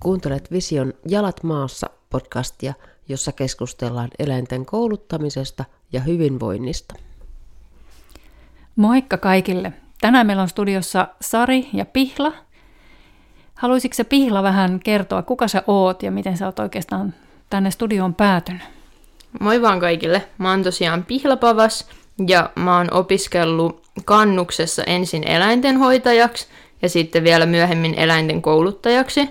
Kuuntelet Vision Jalat maassa podcastia, jossa keskustellaan eläinten kouluttamisesta ja hyvinvoinnista. Moikka kaikille! Tänään meillä on studiossa Sari ja Pihla. Haluaisitko se Pihla vähän kertoa, kuka sä oot ja miten sä oot oikeastaan tänne studioon päätynyt? Moi vaan kaikille. Mä oon tosiaan Pihlapavas ja mä oon opiskellut kannuksessa ensin eläintenhoitajaksi ja sitten vielä myöhemmin eläinten kouluttajaksi.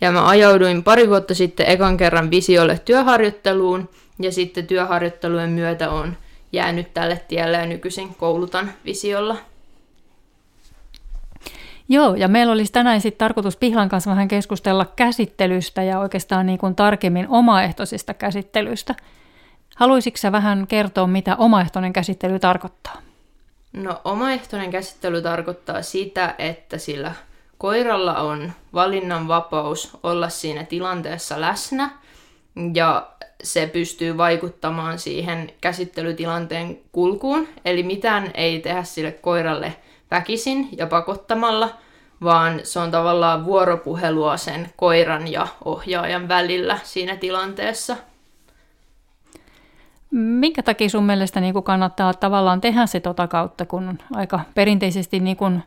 Ja mä ajauduin pari vuotta sitten ekan kerran visiolle työharjoitteluun ja sitten työharjoittelujen myötä on jäänyt tälle tielle ja nykyisin koulutan visiolla. Joo, ja meillä olisi tänään sitten tarkoitus Pihlan kanssa vähän keskustella käsittelystä ja oikeastaan niin kuin tarkemmin omaehtoisesta käsittelystä. Haluaisitko vähän kertoa, mitä omaehtoinen käsittely tarkoittaa? No omaehtoinen käsittely tarkoittaa sitä, että sillä koiralla on valinnanvapaus olla siinä tilanteessa läsnä ja se pystyy vaikuttamaan siihen käsittelytilanteen kulkuun. Eli mitään ei tehdä sille koiralle väkisin ja pakottamalla, vaan se on tavallaan vuoropuhelua sen koiran ja ohjaajan välillä siinä tilanteessa. Minkä takia sun mielestä niin kuin kannattaa tavallaan tehdä se tota kautta, kun aika perinteisesti niin kuin,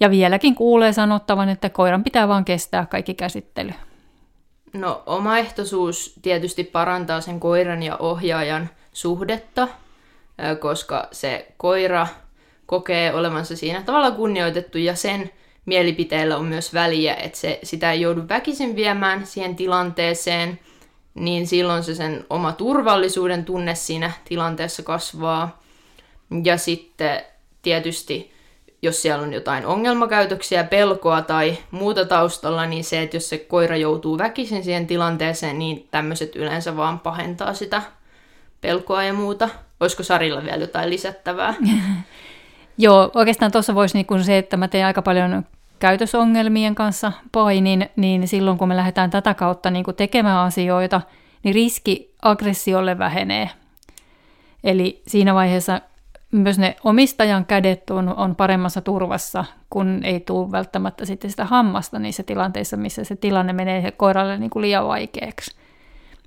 ja vieläkin kuulee sanottavan, että koiran pitää vaan kestää kaikki käsittely? No omaehtoisuus tietysti parantaa sen koiran ja ohjaajan suhdetta, koska se koira kokee olevansa siinä tavalla kunnioitettu ja sen mielipiteellä on myös väliä, että se, sitä ei joudu väkisin viemään siihen tilanteeseen, niin silloin se sen oma turvallisuuden tunne siinä tilanteessa kasvaa. Ja sitten tietysti, jos siellä on jotain ongelmakäytöksiä, pelkoa tai muuta taustalla, niin se, että jos se koira joutuu väkisin siihen tilanteeseen, niin tämmöiset yleensä vaan pahentaa sitä pelkoa ja muuta. Olisiko Sarilla vielä jotain lisättävää? Joo, oikeastaan tuossa voisi niin se, että mä teen aika paljon käytösongelmien kanssa painin, niin silloin kun me lähdetään tätä kautta niin kuin tekemään asioita, niin riski aggressiolle vähenee. Eli siinä vaiheessa myös ne omistajan kädet on, on paremmassa turvassa, kun ei tule välttämättä sitten sitä hammasta niissä tilanteissa, missä se tilanne menee koiralle niin kuin liian vaikeaksi.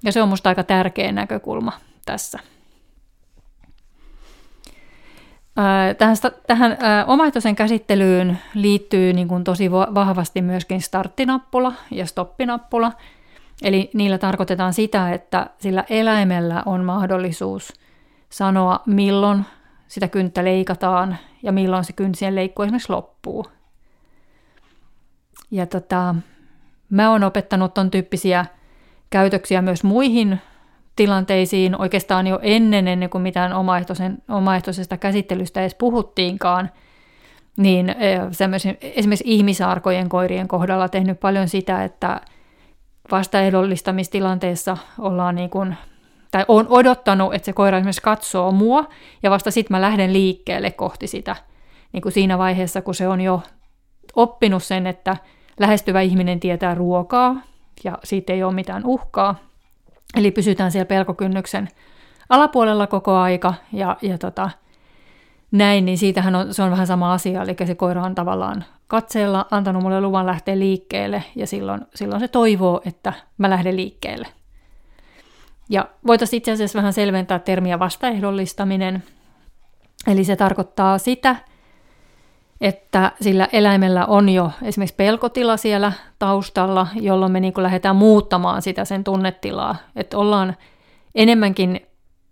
Ja se on musta aika tärkeä näkökulma tässä. Tähän, tähän omaehtoisen käsittelyyn liittyy niin kuin tosi vahvasti myöskin starttinappula ja stoppinappula. Eli niillä tarkoitetaan sitä, että sillä eläimellä on mahdollisuus sanoa, milloin sitä kynttä leikataan ja milloin se kynsien leikku esimerkiksi loppuu. Ja tota, mä oon opettanut ton tyyppisiä käytöksiä myös muihin tilanteisiin oikeastaan jo ennen, ennen kuin mitään omaehtoisen, omaehtoisesta käsittelystä edes puhuttiinkaan, niin esimerkiksi ihmisarkojen koirien kohdalla tehnyt paljon sitä, että vastaehdollistamistilanteessa ollaan niin kuin, tai on odottanut, että se koira esimerkiksi katsoo mua, ja vasta sitten mä lähden liikkeelle kohti sitä. Niin kuin siinä vaiheessa, kun se on jo oppinut sen, että lähestyvä ihminen tietää ruokaa, ja siitä ei ole mitään uhkaa, Eli pysytään siellä pelkokynnyksen alapuolella koko aika ja, ja tota, näin, niin siitähän on, se on vähän sama asia, eli se koira on tavallaan katseella antanut mulle luvan lähteä liikkeelle ja silloin, silloin se toivoo, että mä lähden liikkeelle. Ja voitaisiin itse asiassa vähän selventää termiä vastaehdollistaminen. Eli se tarkoittaa sitä, että sillä eläimellä on jo esimerkiksi pelkotila siellä taustalla, jolloin me niin kuin lähdetään muuttamaan sitä sen tunnetilaa. Että ollaan enemmänkin,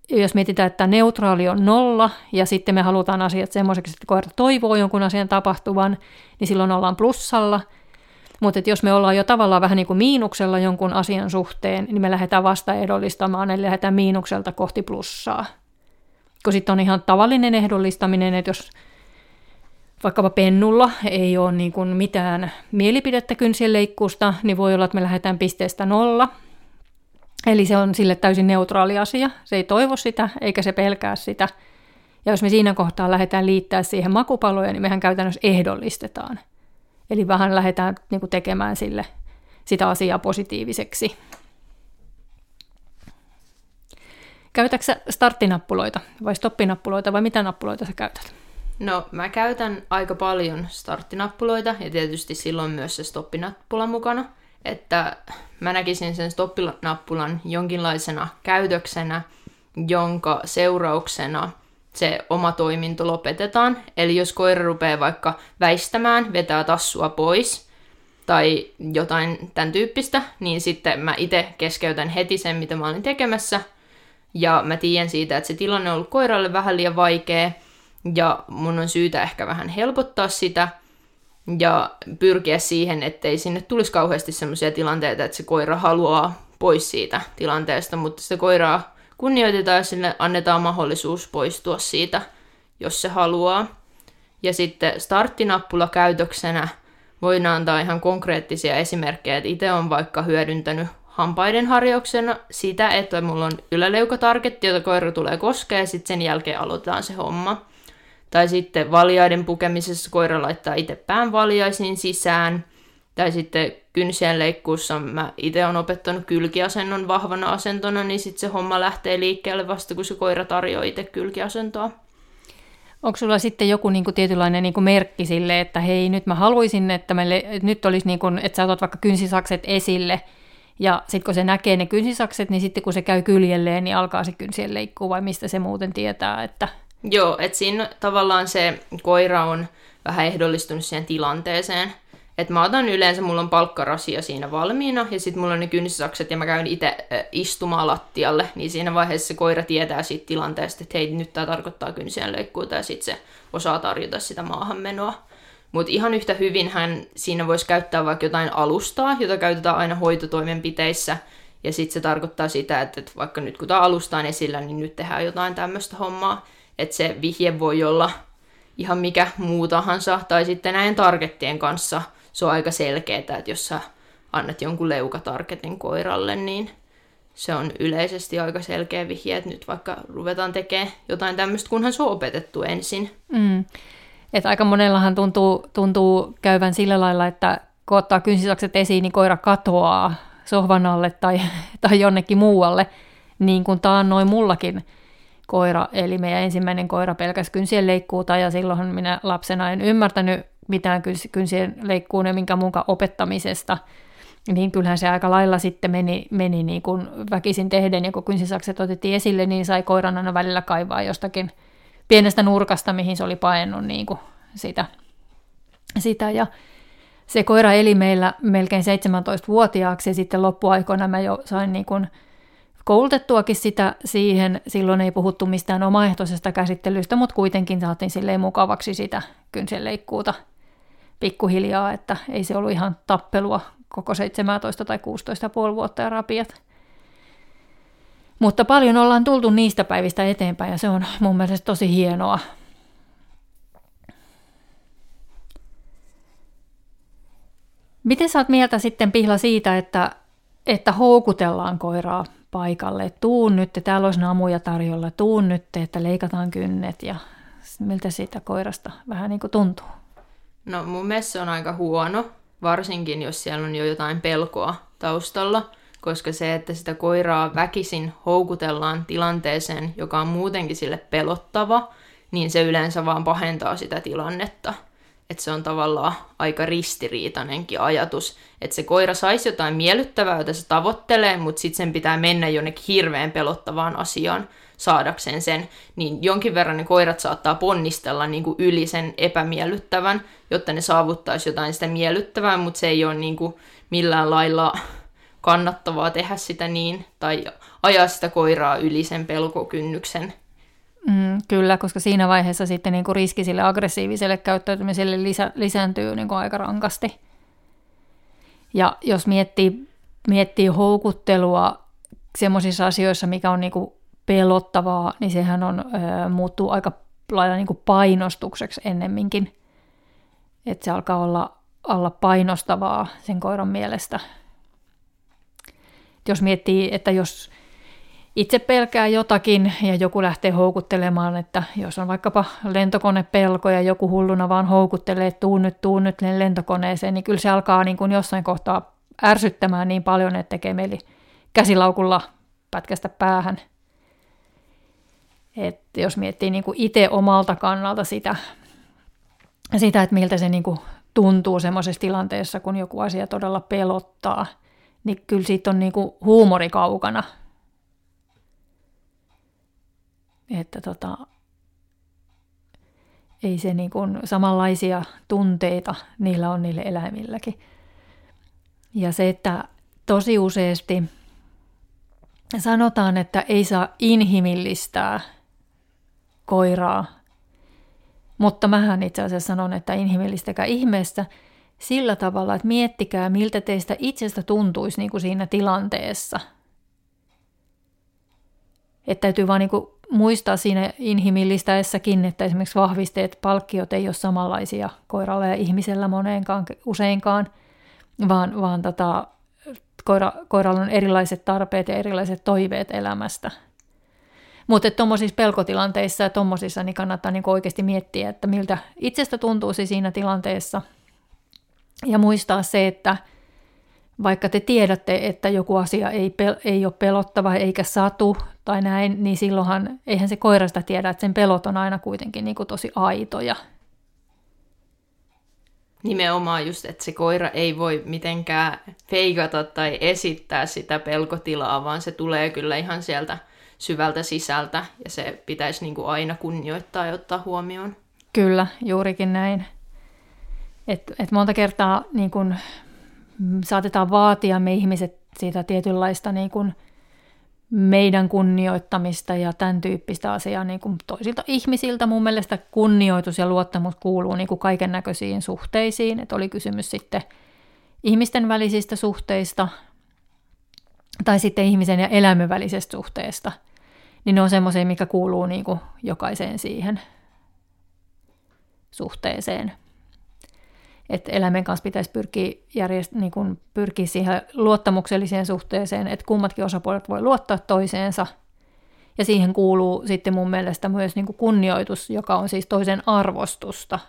jos mietitään, että neutraali on nolla ja sitten me halutaan asiat semmoiseksi, että koira toivoo jonkun asian tapahtuvan, niin silloin ollaan plussalla. Mutta jos me ollaan jo tavallaan vähän niin kuin miinuksella jonkun asian suhteen, niin me lähdetään vasta ehdollistamaan, eli lähdetään miinukselta kohti plussaa. Kun sitten on ihan tavallinen ehdollistaminen, että jos vaikkapa pennulla ei ole niin kuin mitään mielipidettä kynsien leikkuusta, niin voi olla, että me lähdetään pisteestä nolla. Eli se on sille täysin neutraali asia. Se ei toivo sitä, eikä se pelkää sitä. Ja jos me siinä kohtaa lähdetään liittää siihen makupaloja, niin mehän käytännössä ehdollistetaan. Eli vähän lähdetään niin kuin tekemään sille sitä asiaa positiiviseksi. Käytätkö starttinappuloita vai stoppinappuloita vai mitä nappuloita sä käytät? No, mä käytän aika paljon starttinappuloita ja tietysti silloin myös se stoppinappula mukana. Että mä näkisin sen stoppinappulan jonkinlaisena käytöksenä, jonka seurauksena se oma toiminto lopetetaan. Eli jos koira rupeaa vaikka väistämään, vetää tassua pois tai jotain tämän tyyppistä, niin sitten mä itse keskeytän heti sen, mitä mä olin tekemässä. Ja mä tiedän siitä, että se tilanne on ollut koiralle vähän liian vaikea, ja mun on syytä ehkä vähän helpottaa sitä ja pyrkiä siihen, ettei sinne tulisi kauheasti sellaisia tilanteita, että se koira haluaa pois siitä tilanteesta, mutta sitä koiraa kunnioitetaan ja sille annetaan mahdollisuus poistua siitä, jos se haluaa. Ja sitten starttinappula käytöksenä voidaan antaa ihan konkreettisia esimerkkejä, että itse on vaikka hyödyntänyt hampaiden harjauksena sitä, että mulla on yläleukatargetti, jota koira tulee koskea, ja sitten sen jälkeen aloitetaan se homma. Tai sitten valjaiden pukemisessa koira laittaa itse pään valjaisiin sisään. Tai sitten kynsien leikkuussa mä itse olen opettanut kylkiasennon vahvana asentona, niin sitten se homma lähtee liikkeelle vasta, kun se koira tarjoaa itse kylkiasentoa. Onko sulla sitten joku niin kuin tietynlainen niin kuin merkki sille, että hei, nyt mä haluaisin, että, meille, että nyt olisi, niin kuin, että sä otat vaikka kynsisakset esille, ja sitten kun se näkee ne kynsisakset, niin sitten kun se käy kyljelleen, niin alkaa se kynsien leikkuu, vai mistä se muuten tietää, että Joo, että siinä tavallaan se koira on vähän ehdollistunut siihen tilanteeseen. Että mä otan yleensä, mulla on palkkarasia siinä valmiina, ja sitten mulla on ne kynsisakset, ja mä käyn itse istumaan lattialle, niin siinä vaiheessa se koira tietää siitä tilanteesta, että hei, nyt tämä tarkoittaa kynsien leikkuuta, ja sitten se osaa tarjota sitä maahanmenoa. Mutta ihan yhtä hyvin hän siinä voisi käyttää vaikka jotain alustaa, jota käytetään aina hoitotoimenpiteissä, ja sitten se tarkoittaa sitä, että vaikka nyt kun tämä alusta on esillä, niin nyt tehdään jotain tämmöistä hommaa että se vihje voi olla ihan mikä muu tahansa, tai sitten näin targettien kanssa se on aika selkeää, että jos sä annat jonkun leukatargetin koiralle, niin se on yleisesti aika selkeä vihje, että nyt vaikka ruvetaan tekemään jotain tämmöistä, kunhan se on opetettu ensin. Mm. Että aika monellahan tuntuu, tuntuu käyvän sillä lailla, että kun ottaa kynsisakset esiin, niin koira katoaa sohvan alle tai, tai jonnekin muualle, niin kuin taannoin mullakin koira, eli meidän ensimmäinen koira pelkäs kynsien leikkuuta, ja silloin minä lapsena en ymmärtänyt mitään kynsien leikkuun ja minkä mukaan opettamisesta, niin kyllähän se aika lailla sitten meni, meni niin kuin väkisin tehden, ja kun kynsisakset otettiin esille, niin sai koiran aina välillä kaivaa jostakin pienestä nurkasta, mihin se oli paennut niin kuin sitä, sitä. Ja se koira eli meillä melkein 17-vuotiaaksi, ja sitten loppuaikoina mä jo sain niin kuin koulutettuakin sitä siihen. Silloin ei puhuttu mistään omaehtoisesta käsittelystä, mutta kuitenkin saatiin silleen mukavaksi sitä kynsenleikkuuta pikkuhiljaa, että ei se ollut ihan tappelua koko 17 tai 16,5 vuotta ja rapiat. Mutta paljon ollaan tultu niistä päivistä eteenpäin ja se on mun mielestä tosi hienoa. Miten sä oot mieltä sitten Pihla siitä, että, että houkutellaan koiraa paikalle, tuun nyt, täällä olisi namuja tarjolla, tuun nyt, että leikataan kynnet ja miltä siitä koirasta vähän niin kuin tuntuu? No mun mielestä se on aika huono, varsinkin jos siellä on jo jotain pelkoa taustalla, koska se, että sitä koiraa väkisin houkutellaan tilanteeseen, joka on muutenkin sille pelottava, niin se yleensä vaan pahentaa sitä tilannetta että se on tavallaan aika ristiriitainenkin ajatus, että se koira saisi jotain miellyttävää, jota se tavoittelee, mutta sitten sen pitää mennä jonnekin hirveän pelottavaan asiaan saadakseen sen, niin jonkin verran ne koirat saattaa ponnistella niin kuin yli sen epämiellyttävän, jotta ne saavuttaisi jotain sitä miellyttävää, mutta se ei ole niin kuin millään lailla kannattavaa tehdä sitä niin, tai ajaa sitä koiraa yli sen pelkokynnyksen Mm, kyllä, koska siinä vaiheessa sitten niin kuin riski sille aggressiiviselle käyttäytymiselle lisä, lisääntyy niin kuin aika rankasti. Ja jos miettii, miettii houkuttelua semmoisissa asioissa, mikä on niin kuin pelottavaa, niin sehän on, ö, muuttuu aika lailla niin kuin painostukseksi ennemminkin. Että se alkaa olla, olla painostavaa sen koiran mielestä. Jos miettii, että jos itse pelkää jotakin ja joku lähtee houkuttelemaan, että jos on vaikkapa lentokonepelko ja joku hulluna vaan houkuttelee, että tuu nyt, tuu nyt lentokoneeseen, niin kyllä se alkaa niin kuin jossain kohtaa ärsyttämään niin paljon, että tekee meili käsilaukulla pätkästä päähän. Et jos miettii niin kuin itse omalta kannalta sitä, sitä, että miltä se niin kuin tuntuu semmoisessa tilanteessa, kun joku asia todella pelottaa, niin kyllä siitä on niin kuin huumori kaukana. Että tota, ei se niin kuin samanlaisia tunteita niillä on niille eläimilläkin. Ja se, että tosi useasti sanotaan, että ei saa inhimillistää koiraa, mutta mähän itse asiassa sanon, että inhimillistäkää ihmeestä sillä tavalla, että miettikää, miltä teistä itsestä tuntuisi niin kuin siinä tilanteessa. Että täytyy vaan niin kuin muistaa siinä inhimillistäessäkin, että esimerkiksi vahvisteet, palkkiot ei ole samanlaisia koiralla ja ihmisellä moneenkaan, useinkaan, vaan, vaan tota, koira, koiralla on erilaiset tarpeet ja erilaiset toiveet elämästä. Mutta tuommoisissa pelkotilanteissa ja tuommoisissa niin kannattaa niin oikeasti miettiä, että miltä itsestä tuntuisi siinä tilanteessa. Ja muistaa se, että vaikka te tiedätte, että joku asia ei, pel- ei ole pelottava eikä satu tai näin, niin silloinhan eihän se koirasta tiedä, että sen pelot on aina kuitenkin niin kuin tosi aitoja. Nimenomaan just, että se koira ei voi mitenkään feikata tai esittää sitä pelkotilaa, vaan se tulee kyllä ihan sieltä syvältä sisältä ja se pitäisi niin kuin aina kunnioittaa ja ottaa huomioon. Kyllä, juurikin näin. Et, et monta kertaa niin kun, saatetaan vaatia me ihmiset siitä tietynlaista niin kun, meidän kunnioittamista ja tämän tyyppistä asiaa niin kuin toisilta ihmisiltä. Mun mielestä kunnioitus ja luottamus kuuluu niin kuin kaiken näköisiin suhteisiin, että oli kysymys sitten ihmisten välisistä suhteista tai sitten ihmisen ja eläimen välisestä suhteesta, niin ne on semmoisia, mikä kuuluu niin kuin jokaiseen siihen suhteeseen että eläimen kanssa pitäisi pyrkiä, järjest, niin kuin pyrkiä siihen luottamukselliseen suhteeseen, että kummatkin osapuolet voi luottaa toiseensa. Ja siihen kuuluu sitten mun mielestä myös niin kuin kunnioitus, joka on siis toisen arvostusta.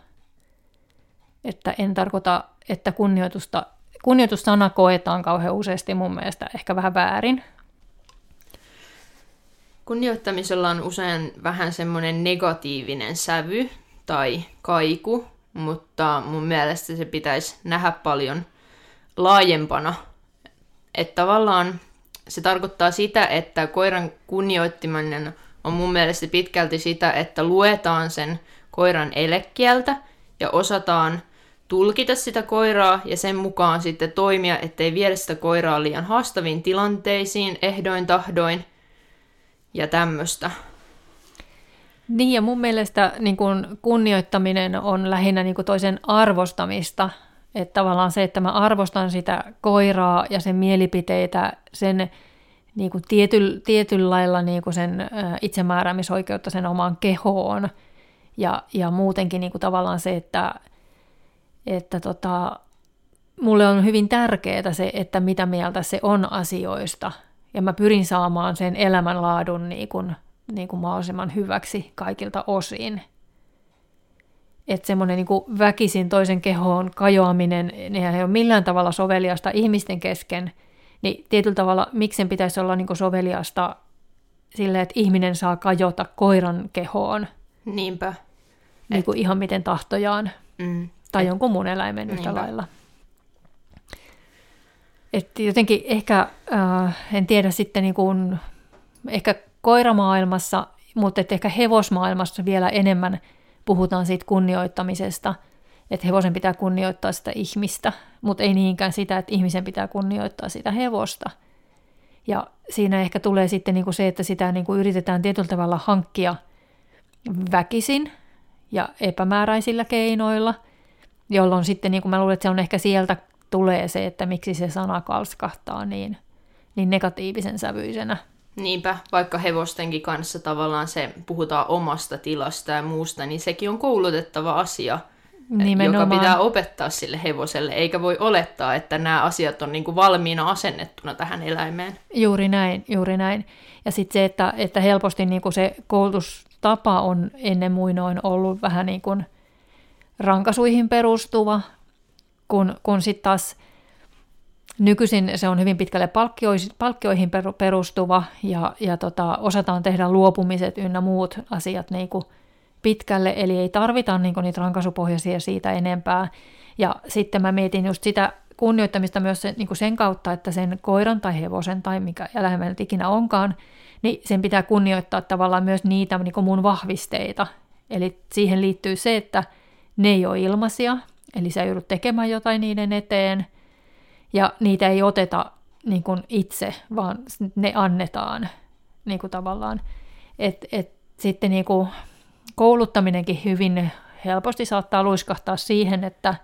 Että en tarkoita, että kunnioitusta, kunnioitussana koetaan kauhean useasti mun mielestä ehkä vähän väärin. Kunnioittamisella on usein vähän semmoinen negatiivinen sävy tai kaiku, mutta mun mielestä se pitäisi nähdä paljon laajempana. Että tavallaan se tarkoittaa sitä, että koiran kunnioittiminen on mun mielestä pitkälti sitä, että luetaan sen koiran elekieltä ja osataan tulkita sitä koiraa ja sen mukaan sitten toimia, ettei viedä sitä koiraa liian haastaviin tilanteisiin, ehdoin tahdoin ja tämmöistä. Niin ja mun mielestä niin kun kunnioittaminen on lähinnä niin toisen arvostamista. Että tavallaan se, että mä arvostan sitä koiraa ja sen mielipiteitä, sen niin kuin tiety, tietyllä lailla niin kuin sen itsemääräämisoikeutta sen omaan kehoon. Ja, ja muutenkin niin kuin tavallaan se, että, että tota, mulle on hyvin tärkeää se, että mitä mieltä se on asioista. Ja mä pyrin saamaan sen elämänlaadun niin kuin niin kuin mahdollisimman hyväksi kaikilta osin. Että semmoinen niin väkisin toisen kehoon kajoaminen, niin ei ole millään tavalla soveliasta ihmisten kesken, niin tietyllä tavalla miksen pitäisi olla niin soveliasta sille, että ihminen saa kajota koiran kehoon. Niinpä. Niin kuin Et... ihan miten tahtojaan. Mm. Tai Et... jonkun muun eläimen yhtä Niinpä. lailla. Et jotenkin ehkä, äh, en tiedä sitten niin kuin, ehkä koiramaailmassa, mutta että ehkä hevosmaailmassa vielä enemmän puhutaan siitä kunnioittamisesta, että hevosen pitää kunnioittaa sitä ihmistä, mutta ei niinkään sitä, että ihmisen pitää kunnioittaa sitä hevosta. Ja siinä ehkä tulee sitten niin kuin se, että sitä niin kuin yritetään tietyllä tavalla hankkia väkisin ja epämääräisillä keinoilla, jolloin sitten niin kuin mä luulen, että se on ehkä sieltä tulee se, että miksi se sana kalskahtaa niin, niin negatiivisen sävyisenä Niinpä, vaikka hevostenkin kanssa tavallaan se puhutaan omasta tilasta ja muusta, niin sekin on koulutettava asia, Nimenomaan. joka pitää opettaa sille hevoselle, eikä voi olettaa, että nämä asiat on niin kuin valmiina asennettuna tähän eläimeen. Juuri näin, juuri näin. Ja sitten se, että, että helposti niin kuin se koulutustapa on ennen muinoin ollut vähän niin kuin rankasuihin perustuva, kun, kun sitten taas Nykyisin se on hyvin pitkälle palkkioihin perustuva ja, ja tota, osataan tehdä luopumiset ynnä muut asiat niin kuin pitkälle, eli ei tarvita niin niitä rankaisupohjaisia siitä enempää. Ja sitten mä mietin just sitä kunnioittamista myös sen, niin sen kautta, että sen koiran tai hevosen tai mikä eläimen ikinä onkaan, niin sen pitää kunnioittaa tavallaan myös niitä niin mun vahvisteita. Eli siihen liittyy se, että ne ei ole ilmaisia, eli sä joudut tekemään jotain niiden eteen, ja niitä ei oteta niin kuin itse, vaan ne annetaan niin kuin tavallaan. Et, et sitten niin kuin kouluttaminenkin hyvin helposti saattaa luiskahtaa siihen, että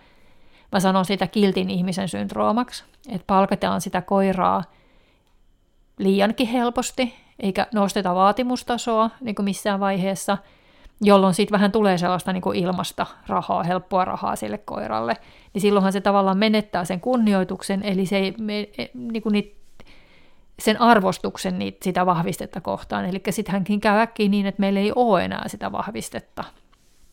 mä sanon sitä kiltin ihmisen syndroomaksi, että palkataan sitä koiraa liiankin helposti, eikä nosteta vaatimustasoa niin kuin missään vaiheessa, jolloin sitten vähän tulee sellaista niin kuin ilmasta rahaa, helppoa rahaa sille koiralle, niin silloinhan se tavallaan menettää sen kunnioituksen, eli se ei, me, e, niin kuin niitä sen arvostuksen niitä, sitä vahvistetta kohtaan. Eli sittenkin käy äkkiä niin, että meillä ei ole enää sitä vahvistetta.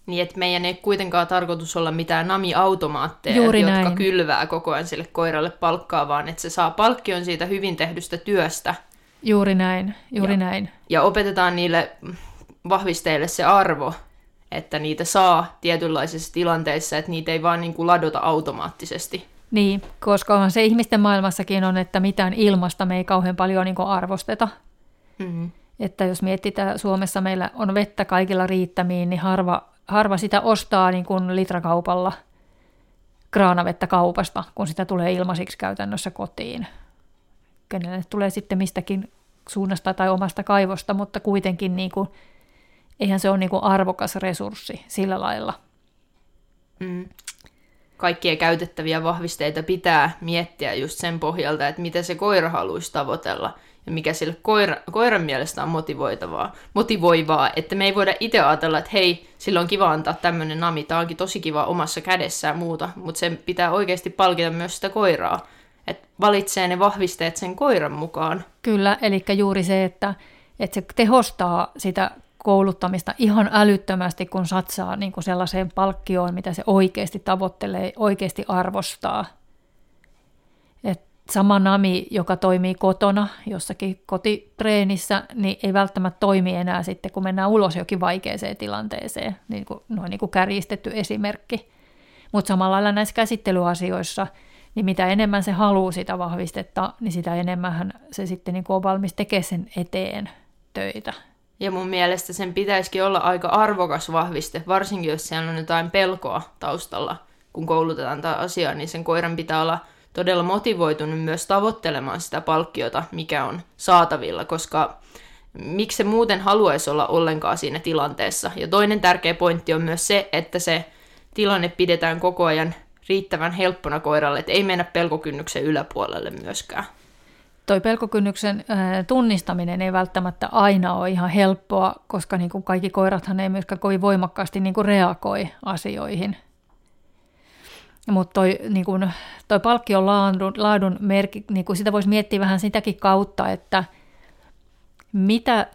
Niin, että meidän ei kuitenkaan tarkoitus olla mitään nami-automaatteja, Juuri jotka näin. kylvää koko ajan sille koiralle palkkaa, vaan että se saa palkkion siitä hyvin tehdystä työstä. Juuri näin, juuri ja, näin. Ja opetetaan niille vahvisteille se arvo, että niitä saa tietynlaisissa tilanteissa, että niitä ei vaan niin kuin ladota automaattisesti. Niin, koska se ihmisten maailmassakin on, että mitään ilmasta me ei kauhean paljon niin arvosteta. Mm-hmm. Että jos mietitään, Suomessa meillä on vettä kaikilla riittämiin, niin harva, harva sitä ostaa niin kuin litrakaupalla kraanavettä kaupasta, kun sitä tulee ilmaisiksi käytännössä kotiin. Kenelle tulee sitten mistäkin suunnasta tai omasta kaivosta, mutta kuitenkin niin kuin, eihän se ole niin kuin arvokas resurssi sillä lailla. Mm kaikkia käytettäviä vahvisteita pitää miettiä just sen pohjalta, että mitä se koira haluaisi tavoitella ja mikä sille koira, koiran mielestä on motivoitavaa, motivoivaa, että me ei voida itse ajatella, että hei, sillä on kiva antaa tämmöinen nami, tämä onkin tosi kiva omassa kädessään muuta, mutta sen pitää oikeasti palkita myös sitä koiraa, että valitsee ne vahvisteet sen koiran mukaan. Kyllä, eli juuri se, että, että se tehostaa sitä kouluttamista ihan älyttömästi, kun satsaa niin kuin sellaiseen palkkioon, mitä se oikeasti tavoittelee, oikeasti arvostaa. Et sama nami, joka toimii kotona jossakin kotitreenissä, niin ei välttämättä toimi enää sitten, kun mennään ulos jokin vaikeeseen tilanteeseen, niin kuin, noin niin kuin kärjistetty esimerkki. Mutta samalla lailla näissä käsittelyasioissa, niin mitä enemmän se haluaa sitä vahvistetta, niin sitä enemmän se sitten niin kuin on valmis tekemään sen eteen töitä. Ja mun mielestä sen pitäisikin olla aika arvokas vahviste, varsinkin jos siellä on jotain pelkoa taustalla, kun koulutetaan tätä asiaa, niin sen koiran pitää olla todella motivoitunut myös tavoittelemaan sitä palkkiota, mikä on saatavilla, koska miksi se muuten haluaisi olla ollenkaan siinä tilanteessa. Ja toinen tärkeä pointti on myös se, että se tilanne pidetään koko ajan riittävän helppona koiralle, että ei mennä pelkokynnyksen yläpuolelle myöskään toi pelkokynnyksen tunnistaminen ei välttämättä aina ole ihan helppoa, koska niin kuin kaikki koirathan ei myöskään kovin voimakkaasti niin kuin reagoi asioihin. Mutta toi, niin kuin, toi palkkion laadun, laadun merkki, niin kuin sitä voisi miettiä vähän sitäkin kautta, että mitä,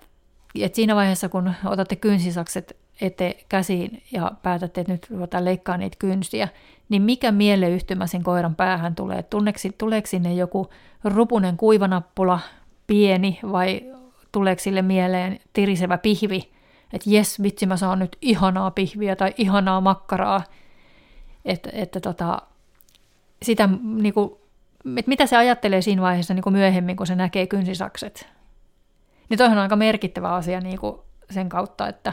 että siinä vaiheessa kun otatte kynsisakset ete käsiin ja päätätte, että nyt ruvetaan leikkaa niitä kynsiä, niin mikä mieleyhtymä sen koiran päähän tulee? Tunneksi, tuleeko sinne joku rupunen kuivanappula, pieni, vai tuleeko sille mieleen tirisevä pihvi, että jes, vitsi mä saan nyt ihanaa pihviä tai ihanaa makkaraa, että, että tota, sitä, niinku, että mitä se ajattelee siinä vaiheessa niinku myöhemmin, kun se näkee kynsisakset. Niin toihan on aika merkittävä asia niinku sen kautta, että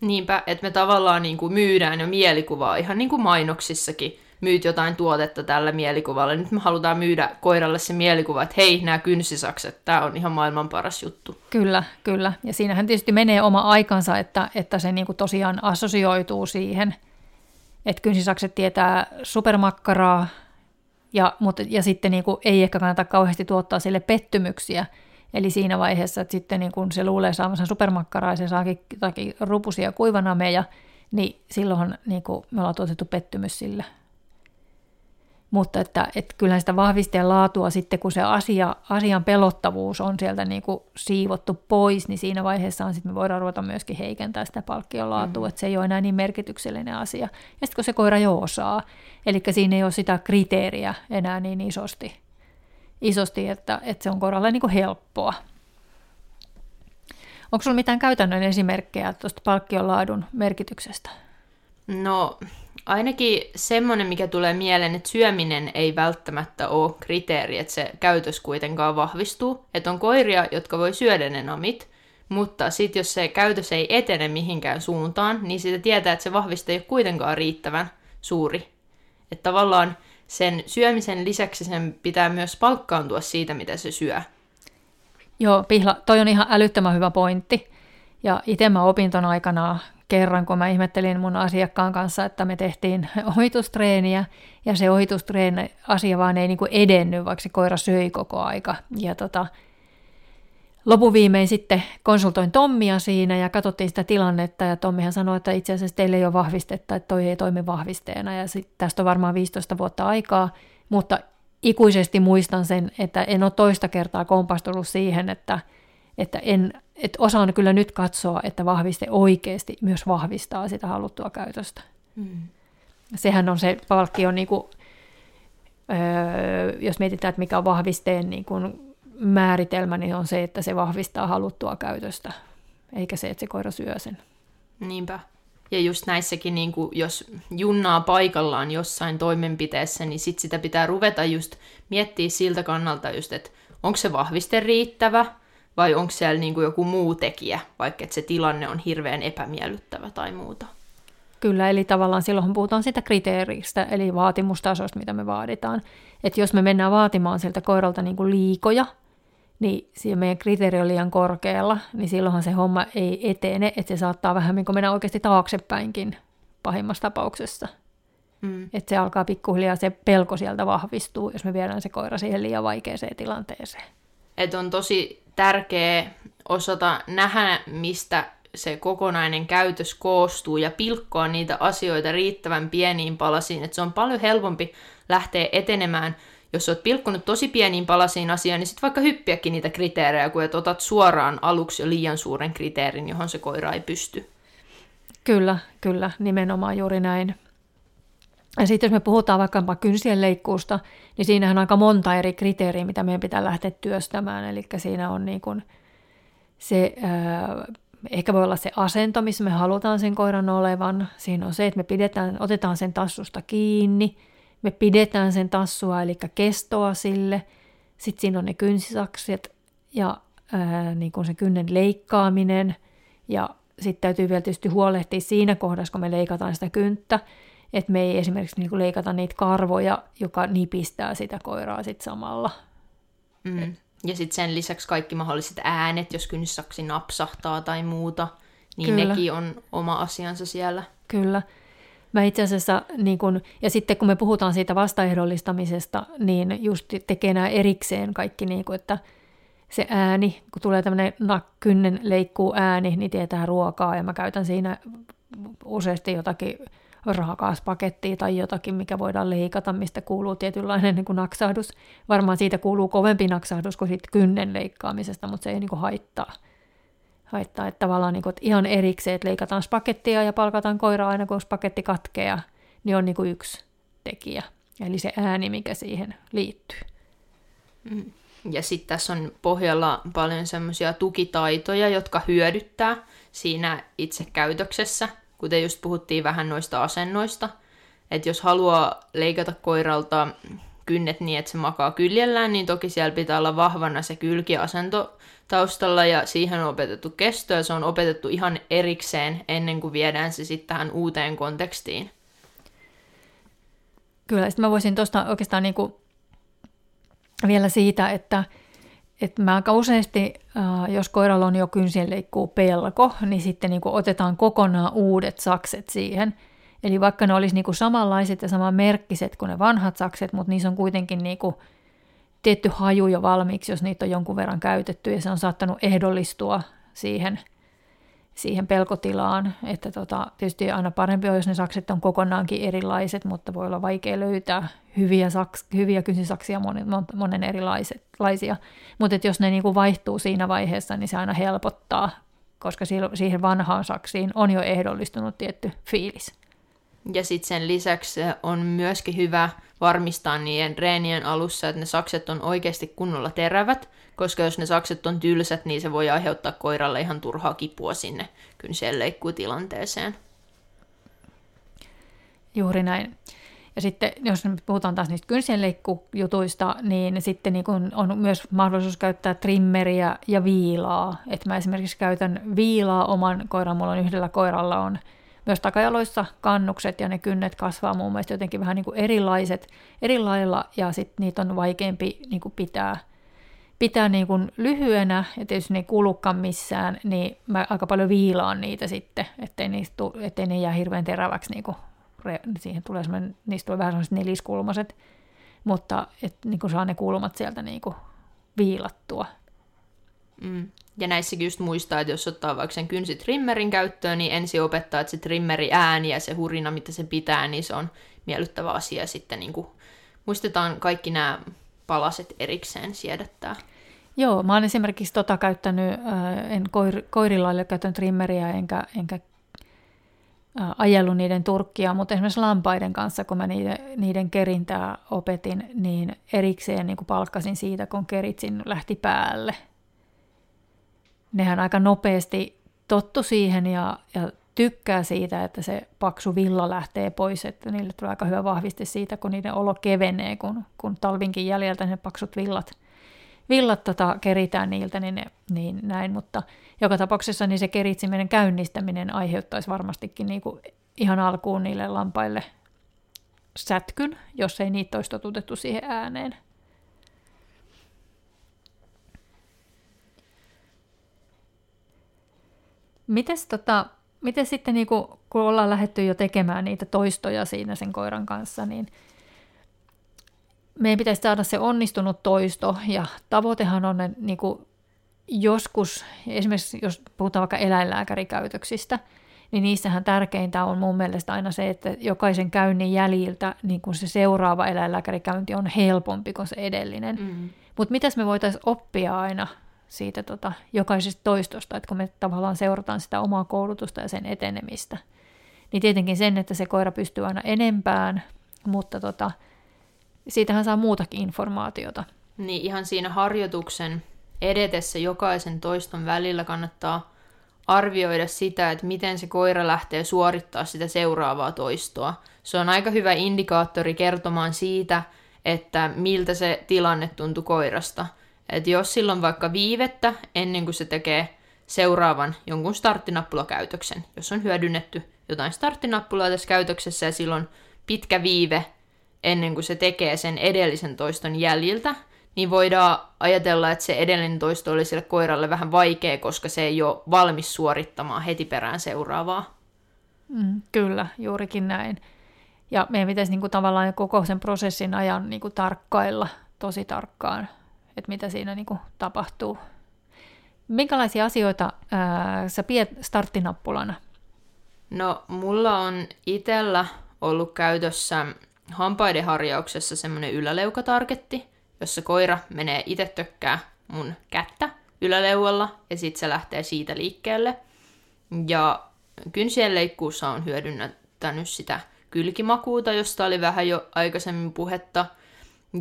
Niinpä, että me tavallaan niin kuin myydään jo mielikuvaa, ihan niin kuin mainoksissakin myyt jotain tuotetta tällä mielikuvalla. Nyt me halutaan myydä koiralle se mielikuva, että hei, nämä kynsisakset, tämä on ihan maailman paras juttu. Kyllä, kyllä. Ja siinähän tietysti menee oma aikansa, että, että se niin kuin tosiaan assosioituu siihen, että kynsisakset tietää supermakkaraa, ja, mutta, ja sitten niin kuin ei ehkä kannata kauheasti tuottaa sille pettymyksiä, Eli siinä vaiheessa, että sitten niin kun se luulee saavansa supermakkaraa ja se saakin jotakin rupusia kuivanameja, niin silloin niin me ollaan tuotettu pettymys sillä. Mutta että, että kyllähän sitä vahvisteen laatua sitten, kun se asia, asian pelottavuus on sieltä niin kuin siivottu pois, niin siinä vaiheessa on sitten me voidaan ruveta myöskin heikentää sitä palkkion laatua, mm-hmm. että se ei ole enää niin merkityksellinen asia. Ja sitten kun se koira jo osaa, eli siinä ei ole sitä kriteeriä enää niin isosti, isosti, että, että se on koiralle niin kuin helppoa. Onko sinulla mitään käytännön esimerkkejä tuosta palkkion laadun merkityksestä? No ainakin semmoinen, mikä tulee mieleen, että syöminen ei välttämättä ole kriteeri, että se käytös kuitenkaan vahvistuu. Että on koiria, jotka voi syödä ne namit, mutta sitten jos se käytös ei etene mihinkään suuntaan, niin sitä tietää, että se vahviste ei ole kuitenkaan riittävän suuri. Että tavallaan sen syömisen lisäksi sen pitää myös palkkaantua siitä, mitä se syö. Joo, Pihla, toi on ihan älyttömän hyvä pointti. Ja itse mä opinton aikana kerran, kun mä ihmettelin mun asiakkaan kanssa, että me tehtiin ohitustreeniä, ja se ohitustreeni asia vaan ei niinku edennyt, vaikka se koira söi koko aika. Ja tota, lopuviimein sitten konsultoin Tommia siinä ja katsottiin sitä tilannetta ja Tommihan sanoi, että itse asiassa teille ei ole vahvistetta, että toi ei toimi vahvisteena ja sit tästä on varmaan 15 vuotta aikaa, mutta ikuisesti muistan sen, että en ole toista kertaa kompastunut siihen, että, että en, että osaan kyllä nyt katsoa, että vahviste oikeasti myös vahvistaa sitä haluttua käytöstä. Mm. Sehän on se palkkio, niin kuin, öö, jos mietitään, että mikä on vahvisteen niin kuin määritelmä niin on se, että se vahvistaa haluttua käytöstä, eikä se, että se koira syö sen. Niinpä. Ja just näissäkin, niin kuin, jos junnaa paikallaan jossain toimenpiteessä, niin sit sitä pitää ruveta just miettiä siltä kannalta just, että onko se vahviste riittävä vai onko siellä niin kuin joku muu tekijä, vaikka että se tilanne on hirveän epämiellyttävä tai muuta. Kyllä, eli tavallaan silloin puhutaan sitä kriteeristä, eli vaatimustasosta, mitä me vaaditaan. Että jos me mennään vaatimaan sieltä koiralta niin kuin liikoja, niin siinä meidän kriteeri on liian korkealla, niin silloinhan se homma ei etene, että se saattaa vähän niin mennä oikeasti taaksepäinkin pahimmassa tapauksessa. Mm. Että se alkaa pikkuhiljaa, se pelko sieltä vahvistuu, jos me viedään se koira siihen liian vaikeaseen tilanteeseen. Et on tosi tärkeää osata nähdä, mistä se kokonainen käytös koostuu ja pilkkoa niitä asioita riittävän pieniin palasiin. Et se on paljon helpompi lähteä etenemään jos olet pilkkunut tosi pieniin palasiin asiaan, niin sitten vaikka hyppiäkin niitä kriteerejä, kun et otat suoraan aluksi jo liian suuren kriteerin, johon se koira ei pysty. Kyllä, kyllä, nimenomaan juuri näin. Ja sitten jos me puhutaan vaikkapa kynsien leikkuusta, niin siinähän on aika monta eri kriteeriä, mitä meidän pitää lähteä työstämään. Eli siinä on niin kuin se, äh, ehkä voi olla se asento, missä me halutaan sen koiran olevan. Siinä on se, että me pidetään, otetaan sen tassusta kiinni – me pidetään sen tassua, eli kestoa sille. Sitten siinä on ne kynsisakset ja ää, niin kuin se kynnen leikkaaminen. Ja sitten täytyy vielä tietysti huolehtia siinä kohdassa, kun me leikataan sitä kynttä, että me ei esimerkiksi niin kuin leikata niitä karvoja, joka nipistää sitä koiraa sitten samalla. Mm. Ja sitten sen lisäksi kaikki mahdolliset äänet, jos kynsaksi napsahtaa tai muuta, niin Kyllä. nekin on oma asiansa siellä. Kyllä. Mä itse asiassa, niin kun, ja sitten kun me puhutaan siitä vastaehdollistamisesta, niin just tekee nämä erikseen kaikki, niin kun, että se ääni, kun tulee tämmöinen kynnen leikkuu ääni, niin tietää ruokaa, ja mä käytän siinä useasti jotakin raakaaspakettia tai jotakin, mikä voidaan leikata, mistä kuuluu tietynlainen niin kuin naksahdus. Varmaan siitä kuuluu kovempi naksahdus kuin siitä kynnen leikkaamisesta, mutta se ei niin kuin haittaa haittaa. Että tavallaan niin kuin, että ihan erikseen, että leikataan spakettia ja palkataan koira aina, kun spaketti katkeaa, niin on niin kuin yksi tekijä. Eli se ääni, mikä siihen liittyy. Mm. Ja sitten tässä on pohjalla paljon semmoisia tukitaitoja, jotka hyödyttää siinä itse käytöksessä, kuten just puhuttiin vähän noista asennoista. Että jos haluaa leikata koiralta kynnet niin, että se makaa kyljellään, niin toki siellä pitää olla vahvana se kylkiasento taustalla ja siihen on opetettu kesto ja se on opetettu ihan erikseen ennen kuin viedään se sitten tähän uuteen kontekstiin. Kyllä, sitten mä voisin tuosta oikeastaan niinku vielä siitä, että, että mä aika useasti, äh, jos koiralla on jo kynsien leikkuu pelko, niin sitten niinku otetaan kokonaan uudet sakset siihen. Eli vaikka ne olisi niinku samanlaiset ja samanmerkkiset kuin ne vanhat sakset, mutta niissä on kuitenkin niinku tietty haju jo valmiiksi, jos niitä on jonkun verran käytetty ja se on saattanut ehdollistua siihen, siihen pelkotilaan. Että tota, tietysti aina parempi on, jos ne sakset on kokonaankin erilaiset, mutta voi olla vaikea löytää hyviä, saks, hyviä kysysaksia monen, monen erilaisia. Mutta jos ne niinku vaihtuu siinä vaiheessa, niin se aina helpottaa, koska siihen vanhaan saksiin on jo ehdollistunut tietty fiilis. Ja sitten sen lisäksi on myöskin hyvä varmistaa niiden reenien alussa, että ne sakset on oikeasti kunnolla terävät, koska jos ne sakset on tylsät, niin se voi aiheuttaa koiralle ihan turhaa kipua sinne kynsien leikkutilanteeseen. Juuri näin. Ja sitten jos nyt puhutaan taas niistä kynsienleikkujutuista, niin sitten niin kun on myös mahdollisuus käyttää trimmeriä ja viilaa. Et mä esimerkiksi käytän viilaa oman koiran, mulla on yhdellä koiralla on myös takajaloissa kannukset ja ne kynnet kasvaa mun mielestä jotenkin vähän niin kuin erilaiset, eri lailla ja sitten niitä on vaikeampi niin kuin pitää, pitää niin kuin lyhyenä, ja tietysti ne ei kulukaan missään, niin mä aika paljon viilaan niitä sitten, ettei, niistä, ettei ne jää hirveän teräväksi niin kuin siihen tulee niistä tulee vähän sellaiset neliskulmaset, mutta et, niin kuin saa ne kulmat sieltä niin kuin viilattua. Mm. Ja näissäkin just muistaa, että jos ottaa vaikka sen kynsitrimmerin käyttöön, niin ensin opettaa, että se trimmeri ääni ja se hurina, mitä se pitää, niin se on miellyttävä asia. Sitten niin kuin muistetaan kaikki nämä palaset erikseen siedättää. Joo, mä oon esimerkiksi tota käyttänyt, en koir, koirilla ole käyttänyt trimmeriä enkä, enkä ajellut niiden turkkia, mutta esimerkiksi lampaiden kanssa, kun mä niiden, niiden kerintää opetin, niin erikseen niin palkkasin siitä, kun keritsin lähti päälle. Nehän aika nopeasti tottu siihen ja, ja tykkää siitä, että se paksu villa lähtee pois, että niille tulee aika hyvä vahviste siitä, kun niiden olo kevenee, kun, kun talvinkin jäljeltä ne paksut villat – villat tota, keritään niiltä, niin, ne, niin näin, mutta joka tapauksessa niin se keritsiminen käynnistäminen aiheuttaisi varmastikin niin kuin ihan alkuun niille lampaille sätkyn, jos ei niitä olisi totutettu siihen ääneen. Mites, tota, miten sitten, niin kun, kun ollaan lähdetty jo tekemään niitä toistoja siinä sen koiran kanssa, niin – meidän pitäisi saada se onnistunut toisto, ja tavoitehan on ne, niin kuin joskus, esimerkiksi jos puhutaan vaikka eläinlääkärikäytöksistä, niin niissähän tärkeintä on mun mielestä aina se, että jokaisen käynnin jäljiltä niin kun se seuraava eläinlääkärikäynti on helpompi kuin se edellinen. Mm. Mutta mitäs me voitaisiin oppia aina siitä tota, jokaisesta toistosta, että kun me tavallaan seurataan sitä omaa koulutusta ja sen etenemistä, niin tietenkin sen, että se koira pystyy aina enempään, mutta tota, siitähän saa muutakin informaatiota. Niin ihan siinä harjoituksen edetessä jokaisen toiston välillä kannattaa arvioida sitä, että miten se koira lähtee suorittaa sitä seuraavaa toistoa. Se on aika hyvä indikaattori kertomaan siitä, että miltä se tilanne tuntui koirasta. Et jos silloin vaikka viivettä ennen kuin se tekee seuraavan jonkun starttinappulakäytöksen, jos on hyödynnetty jotain starttinappulaa tässä käytöksessä ja silloin pitkä viive ennen kuin se tekee sen edellisen toiston jäljiltä, niin voidaan ajatella, että se edellinen toisto oli sille koiralle vähän vaikea, koska se ei ole valmis suorittamaan heti perään seuraavaa. Mm, kyllä, juurikin näin. Ja meidän pitäisi niin kuin, tavallaan koko sen prosessin ajan niin kuin, tarkkailla tosi tarkkaan, että mitä siinä niin kuin, tapahtuu. Minkälaisia asioita ää, sä pidät starttinappulana? No, mulla on itsellä ollut käytössä hampaiden harjauksessa semmoinen yläleukatargetti, jossa koira menee itse tökkää mun kättä yläleualla ja sitten se lähtee siitä liikkeelle. Ja kynsien leikkuussa on hyödyntänyt sitä kylkimakuuta, josta oli vähän jo aikaisemmin puhetta.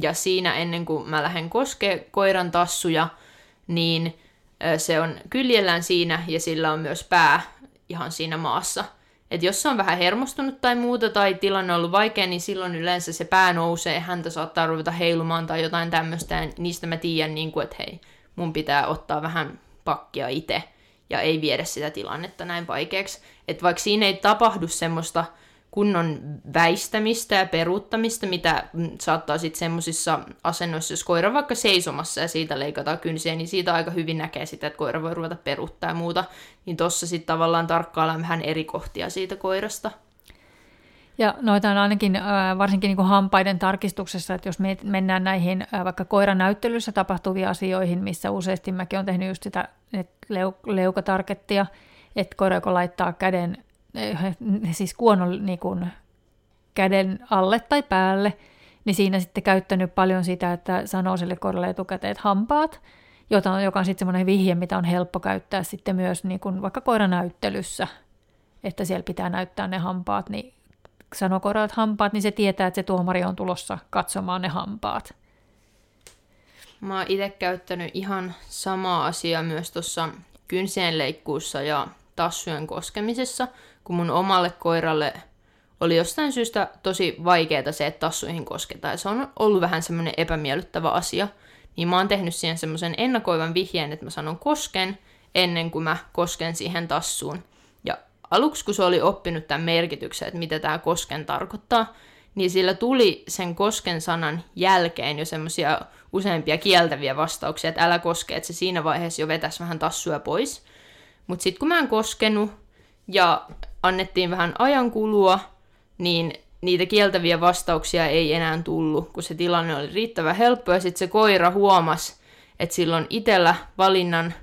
Ja siinä ennen kuin mä lähden koskee koiran tassuja, niin se on kyljellään siinä ja sillä on myös pää ihan siinä maassa. Et jos se on vähän hermostunut tai muuta tai tilanne on ollut vaikea, niin silloin yleensä se pää nousee, häntä saattaa ruveta heilumaan tai jotain tämmöistä. Niistä mä tiedän, niin kuin, että hei, mun pitää ottaa vähän pakkia itse ja ei viedä sitä tilannetta näin vaikeaksi. Että vaikka siinä ei tapahdu semmoista kunnon väistämistä ja peruuttamista, mitä saattaa sitten semmoisissa asennoissa, jos koira vaikka seisomassa ja siitä leikataan kynsiä, niin siitä aika hyvin näkee sitä, että koira voi ruveta peruuttaa ja muuta. Niin tossa sitten tavallaan tarkkaillaan vähän eri kohtia siitä koirasta. Ja noita on ainakin varsinkin niin kuin hampaiden tarkistuksessa, että jos me mennään näihin vaikka koiran näyttelyssä tapahtuviin asioihin, missä useasti mäkin olen tehnyt just sitä leukatarkettia, että koira, kun laittaa käden siis kuonon niin kuin, käden alle tai päälle, niin siinä sitten käyttänyt paljon sitä, että sanoo sille koiralle etukäteen, hampaat, jota on, joka on sitten semmoinen vihje, mitä on helppo käyttää sitten myös niin kuin vaikka koiranäyttelyssä, että siellä pitää näyttää ne hampaat, niin sanoo koiralle hampaat, niin se tietää, että se tuomari on tulossa katsomaan ne hampaat. Mä oon itse käyttänyt ihan samaa asiaa myös tuossa kynsien leikkuussa ja tassujen koskemisessa, kun mun omalle koiralle oli jostain syystä tosi vaikeaa se, että tassuihin kosketaan. Se on ollut vähän semmoinen epämiellyttävä asia. Niin mä oon tehnyt siihen semmoisen ennakoivan vihjeen, että mä sanon kosken ennen kuin mä kosken siihen tassuun. Ja aluksi, kun se oli oppinut tämän merkityksen, että mitä tämä kosken tarkoittaa, niin sillä tuli sen kosken sanan jälkeen jo semmoisia useampia kieltäviä vastauksia, että älä koske, että se siinä vaiheessa jo vetäisi vähän tassuja pois. Mutta sitten kun mä en koskenut ja annettiin vähän ajan kulua, niin niitä kieltäviä vastauksia ei enää tullut, kun se tilanne oli riittävän helppo ja sitten se koira huomasi, että sillä on itsellä valinnan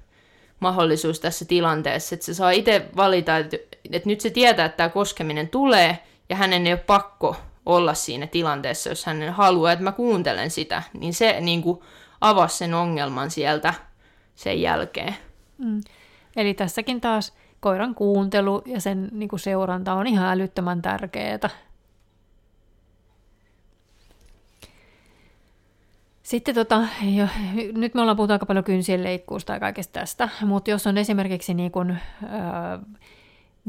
mahdollisuus tässä tilanteessa, että se saa itse valita, että, että nyt se tietää, että tämä koskeminen tulee ja hänen ei ole pakko olla siinä tilanteessa, jos hän haluaa, että mä kuuntelen sitä, niin se niin kuin avasi sen ongelman sieltä sen jälkeen. Mm. Eli tässäkin taas koiran kuuntelu ja sen niin kuin seuranta on ihan älyttömän tärkeää. Sitten tota, jo, nyt me ollaan puhuttu aika paljon kynsien leikkuusta ja kaikesta tästä, mutta jos on esimerkiksi niin kun, ö,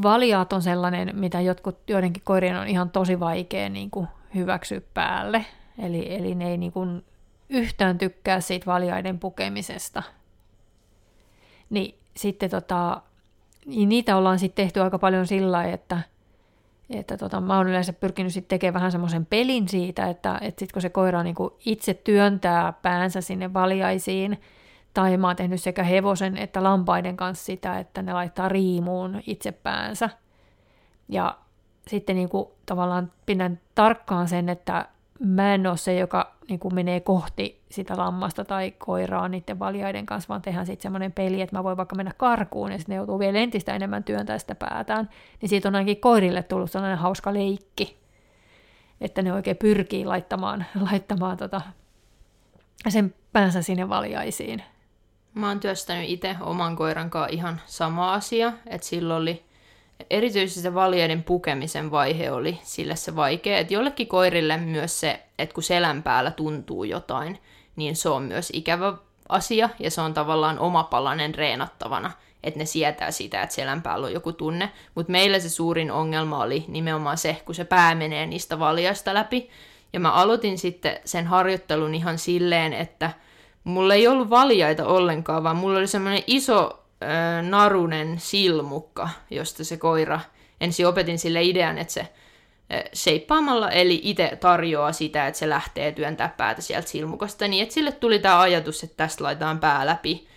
valiaat on sellainen, mitä jotkut, joidenkin koirien on ihan tosi vaikea niin kuin hyväksyä päälle, eli, eli ne ei niin kuin yhtään tykkää siitä valiaiden pukemisesta, niin sitten tota, niin niitä ollaan sitten tehty aika paljon sillä että, että tota, mä oon yleensä pyrkinyt sitten tekemään vähän semmoisen pelin siitä, että, että sitten kun se koira niin itse työntää päänsä sinne valjaisiin, tai mä oon tehnyt sekä hevosen että lampaiden kanssa sitä, että ne laittaa riimuun itse päänsä. Ja sitten niin tavallaan pidän tarkkaan sen, että mä en ole se, joka niin kuin menee kohti sitä lammasta tai koiraa niiden valjaiden kanssa, vaan tehdään sitten semmoinen peli, että mä voin vaikka mennä karkuun ja sitten ne joutuu vielä entistä enemmän työntää sitä päätään. Niin siitä on ainakin koirille tullut sellainen hauska leikki, että ne oikein pyrkii laittamaan, laittamaan tota, sen päänsä sinne valjaisiin. Mä oon työstänyt itse oman koiran kanssa ihan sama asia, että silloin oli erityisesti se valjeiden pukemisen vaihe oli sille se vaikea, että jollekin koirille myös se, että kun selän päällä tuntuu jotain, niin se on myös ikävä asia ja se on tavallaan oma palanen reenattavana, että ne sietää sitä, että selän päällä on joku tunne. Mutta meillä se suurin ongelma oli nimenomaan se, kun se pää menee niistä valjaista läpi. Ja mä aloitin sitten sen harjoittelun ihan silleen, että mulla ei ollut valjaita ollenkaan, vaan mulla oli semmoinen iso narunen silmukka, josta se koira, ensin opetin sille idean, että se seippaamalla, eli itse tarjoaa sitä, että se lähtee työntää päätä sieltä silmukasta, niin että sille tuli tämä ajatus, että tästä laitetaan pää läpi.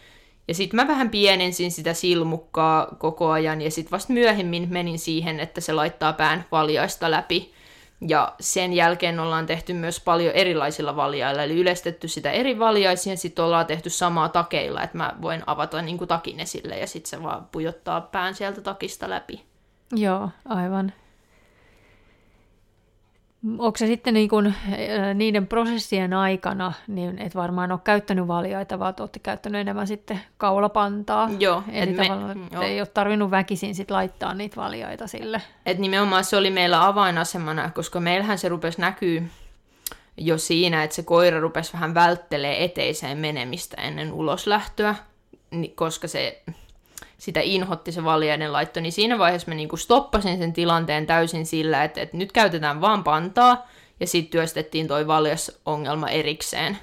Ja sitten mä vähän pienensin sitä silmukkaa koko ajan, ja sitten vasta myöhemmin menin siihen, että se laittaa pään valjaista läpi. Ja sen jälkeen ollaan tehty myös paljon erilaisilla valjailla, eli yleistetty sitä eri valjaisia, ja sitten ollaan tehty samaa takeilla, että mä voin avata niin kuin takin esille, ja sitten se vaan pujottaa pään sieltä takista läpi. Joo, aivan. Onko se sitten niin kuin, niiden prosessien aikana, niin et varmaan ole käyttänyt valjaita, vaan olette käyttänyt enemmän sitten kaulapantaa. Joo. Eli et tavallaan me, joo. ei ole tarvinnut väkisin sit laittaa niitä valjaita sille. Et nimenomaan se oli meillä avainasemana, koska meillähän se rupesi näkyy jo siinä, että se koira rupesi vähän välttelee eteiseen menemistä ennen uloslähtöä, koska se sitä inhotti se valjaiden laitto, niin siinä vaiheessa mä niinku stoppasin sen tilanteen täysin sillä, että, että nyt käytetään vaan pantaa, ja sitten työstettiin toi valjasongelma erikseen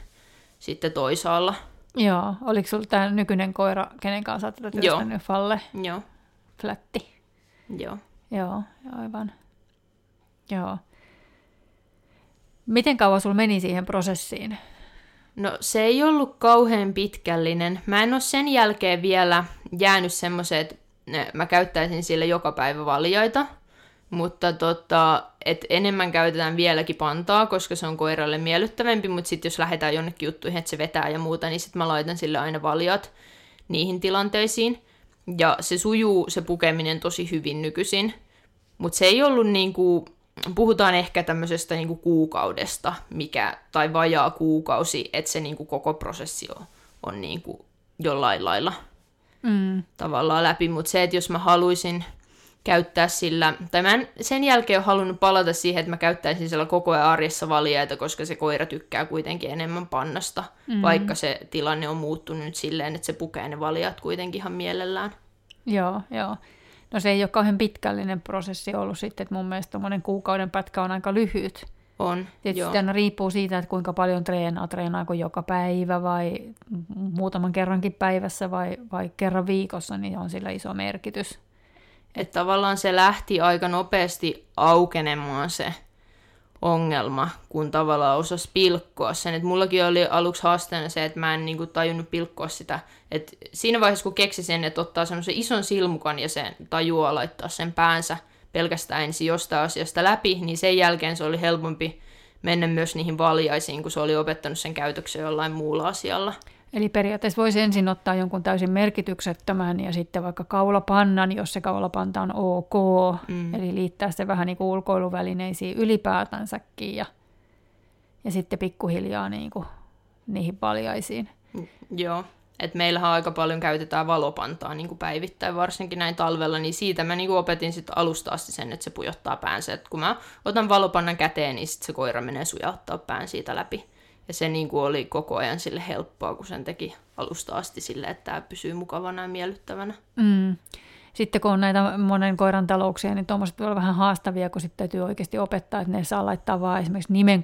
sitten toisaalla. Joo, oliko sulla tämä nykyinen koira, kenen kanssa olet työstänyt Joo. Falle? Joo. Flätti? Joo. Joo, aivan. Joo. Miten kauan sulla meni siihen prosessiin? No se ei ollut kauhean pitkällinen. Mä en ole sen jälkeen vielä jäänyt semmoiset, että mä käyttäisin sille joka päivä valjaita, mutta tota, et enemmän käytetään vieläkin pantaa, koska se on koiralle miellyttävämpi, mutta sitten jos lähdetään jonnekin juttuihin, että se vetää ja muuta, niin sitten mä laitan sille aina valjat niihin tilanteisiin. Ja se sujuu se pukeminen tosi hyvin nykyisin, mutta se ei ollut niinku puhutaan ehkä tämmöisestä niin kuin kuukaudesta, mikä, tai vajaa kuukausi, että se niin kuin koko prosessi on, on niin kuin jollain lailla mm. tavallaan läpi. Mutta se, että jos mä haluaisin käyttää sillä, tai mä en sen jälkeen ole halunnut palata siihen, että mä käyttäisin sillä koko ajan arjessa valjaita, koska se koira tykkää kuitenkin enemmän pannasta, mm. vaikka se tilanne on muuttunut nyt silleen, että se pukee ne valjat kuitenkin ihan mielellään. Joo, joo. No se ei ole kauhean pitkällinen prosessi ollut sitten, että mun mielestä tuommoinen kuukauden pätkä on aika lyhyt. On, Tietysti aina riippuu siitä, että kuinka paljon treenaa, treenaako joka päivä vai muutaman kerrankin päivässä vai, vai kerran viikossa, niin on sillä iso merkitys. Että tavallaan se lähti aika nopeasti aukenemaan se ongelma, kun tavallaan osasi pilkkoa sen. Et mullakin oli aluksi haasteena se, että mä en niinku tajunnut pilkkoa sitä. Et siinä vaiheessa, kun keksi sen, että ottaa semmoisen ison silmukan ja sen tajuaa laittaa sen päänsä pelkästään ensin jostain asiasta läpi, niin sen jälkeen se oli helpompi mennä myös niihin valjaisiin, kun se oli opettanut sen käytöksen jollain muulla asialla. Eli periaatteessa voisi ensin ottaa jonkun täysin merkityksettömän ja sitten vaikka kaulapannan, jos se kaulapanta on ok. Mm. Eli liittää se vähän niin kuin ulkoiluvälineisiin ylipäätänsäkin ja, ja sitten pikkuhiljaa niin kuin niihin paljaisiin. Joo, että meillähän aika paljon käytetään valopantaa niin kuin päivittäin, varsinkin näin talvella, niin siitä mä niin kuin opetin sit alusta asti sen, että se pujottaa päänsä. Et kun mä otan valopannan käteen, niin sit se koira menee sujauttaa pään siitä läpi. Ja se niin kuin oli koko ajan sille helppoa, kun sen teki alusta asti sille, että tämä pysyy mukavana ja miellyttävänä. Mm. Sitten kun on näitä monen koiran talouksia, niin tuommoiset voi olla vähän haastavia, kun sitten täytyy oikeasti opettaa, että ne saa laittaa vaan esimerkiksi nimen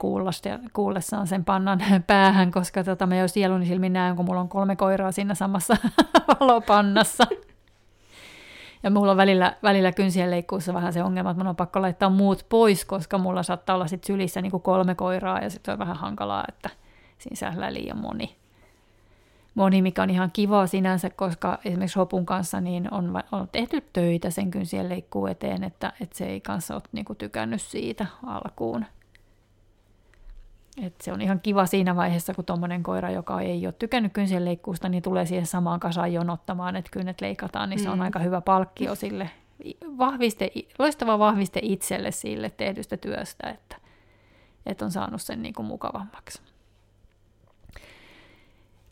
kuullessaan sen pannan päähän, koska tota, mä jo sieluni silmin näen, kun mulla on kolme koiraa siinä samassa valopannassa. Ja mulla on välillä, välillä kynsien leikkuussa vähän se ongelma, että mun on pakko laittaa muut pois, koska mulla saattaa olla sit sylissä niin kuin kolme koiraa ja sitten on vähän hankalaa, että siinä sählää liian moni. Moni, mikä on ihan kiva sinänsä, koska esimerkiksi Hopun kanssa niin on, on tehty töitä sen kynsien leikkuun eteen, että, että se ei kanssa ole niin kuin tykännyt siitä alkuun. Et se on ihan kiva siinä vaiheessa, kun tuommoinen koira, joka ei ole tykännyt kynsien leikkuusta, niin tulee siihen samaan kasaan jonottamaan, että kynnet leikataan, niin se on mm. aika hyvä palkkio sille, vahviste, loistava vahviste itselle sille tehdystä työstä, että, että on saanut sen niin kuin mukavammaksi.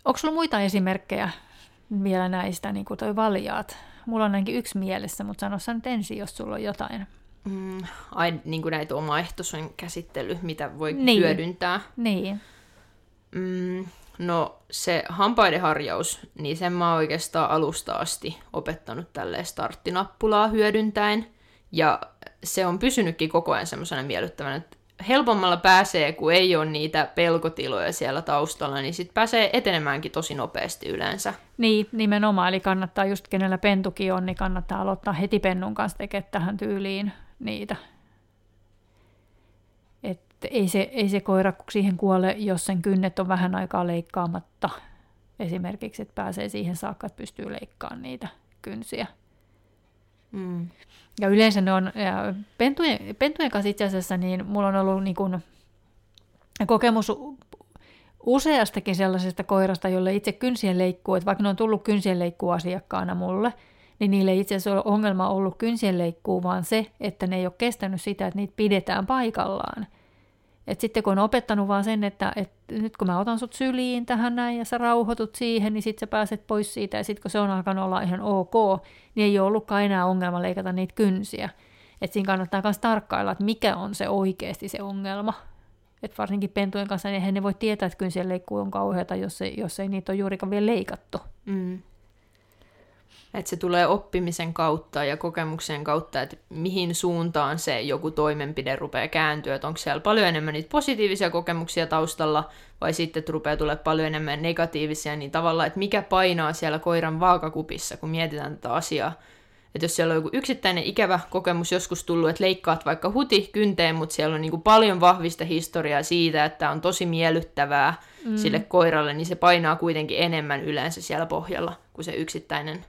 Onko sulla muita esimerkkejä vielä näistä, niin kuin toi valjaat? Mulla on ainakin yksi mielessä, mutta sano sä nyt ensin, jos sulla on jotain. Mm, ai, niin kuin näitä omaehtoisen käsittely, mitä voi niin. hyödyntää. Niin. Mm, no se hampaiden harjaus, niin sen mä oon oikeastaan alusta asti opettanut tälle starttinappulaa hyödyntäen. Ja se on pysynytkin koko ajan semmoisena miellyttävänä, että helpommalla pääsee, kun ei ole niitä pelkotiloja siellä taustalla, niin sitten pääsee etenemäänkin tosi nopeasti yleensä. Niin, nimenomaan. Eli kannattaa just kenellä pentukin on, niin kannattaa aloittaa heti pennun kanssa tekemään tähän tyyliin niitä. Et ei, se, ei se koira siihen kuole, jos sen kynnet on vähän aikaa leikkaamatta. Esimerkiksi, että pääsee siihen saakka, että pystyy leikkaamaan niitä kynsiä. Mm. Ja yleensä ne on, ja pentujen, pentujen kanssa itse asiassa, niin mulla on ollut niin kuin kokemus useastakin sellaisesta koirasta, jolle itse kynsien leikkuu, että vaikka ne on tullut kynsien leikkuu asiakkaana mulle, niin niille itse asiassa on ongelma ollut kynsien leikkuu, vaan se, että ne ei ole kestänyt sitä, että niitä pidetään paikallaan. Et sitten kun on opettanut vaan sen, että, että nyt kun mä otan sut syliin tähän näin ja sä rauhoitut siihen, niin sitten sä pääset pois siitä ja sitten kun se on alkanut olla ihan ok, niin ei ole ollutkaan enää ongelma leikata niitä kynsiä. Että siinä kannattaa myös tarkkailla, että mikä on se oikeasti se ongelma. Et varsinkin pentujen kanssa, niin eihän ne voi tietää, että kynsien leikkuu on kauheata, jos ei, jos ei niitä ole juurikaan vielä leikattu. Mm. Että se tulee oppimisen kautta ja kokemuksen kautta, että mihin suuntaan se joku toimenpide rupeaa kääntyä. Että onko siellä paljon enemmän niitä positiivisia kokemuksia taustalla vai sitten että rupeaa tulemaan paljon enemmän negatiivisia. Niin tavallaan, että mikä painaa siellä koiran vaakakupissa, kun mietitään tätä asiaa. Että jos siellä on joku yksittäinen ikävä kokemus joskus tullut, että leikkaat vaikka huti kynteen, mutta siellä on niin kuin paljon vahvista historiaa siitä, että on tosi miellyttävää mm. sille koiralle, niin se painaa kuitenkin enemmän yleensä siellä pohjalla kuin se yksittäinen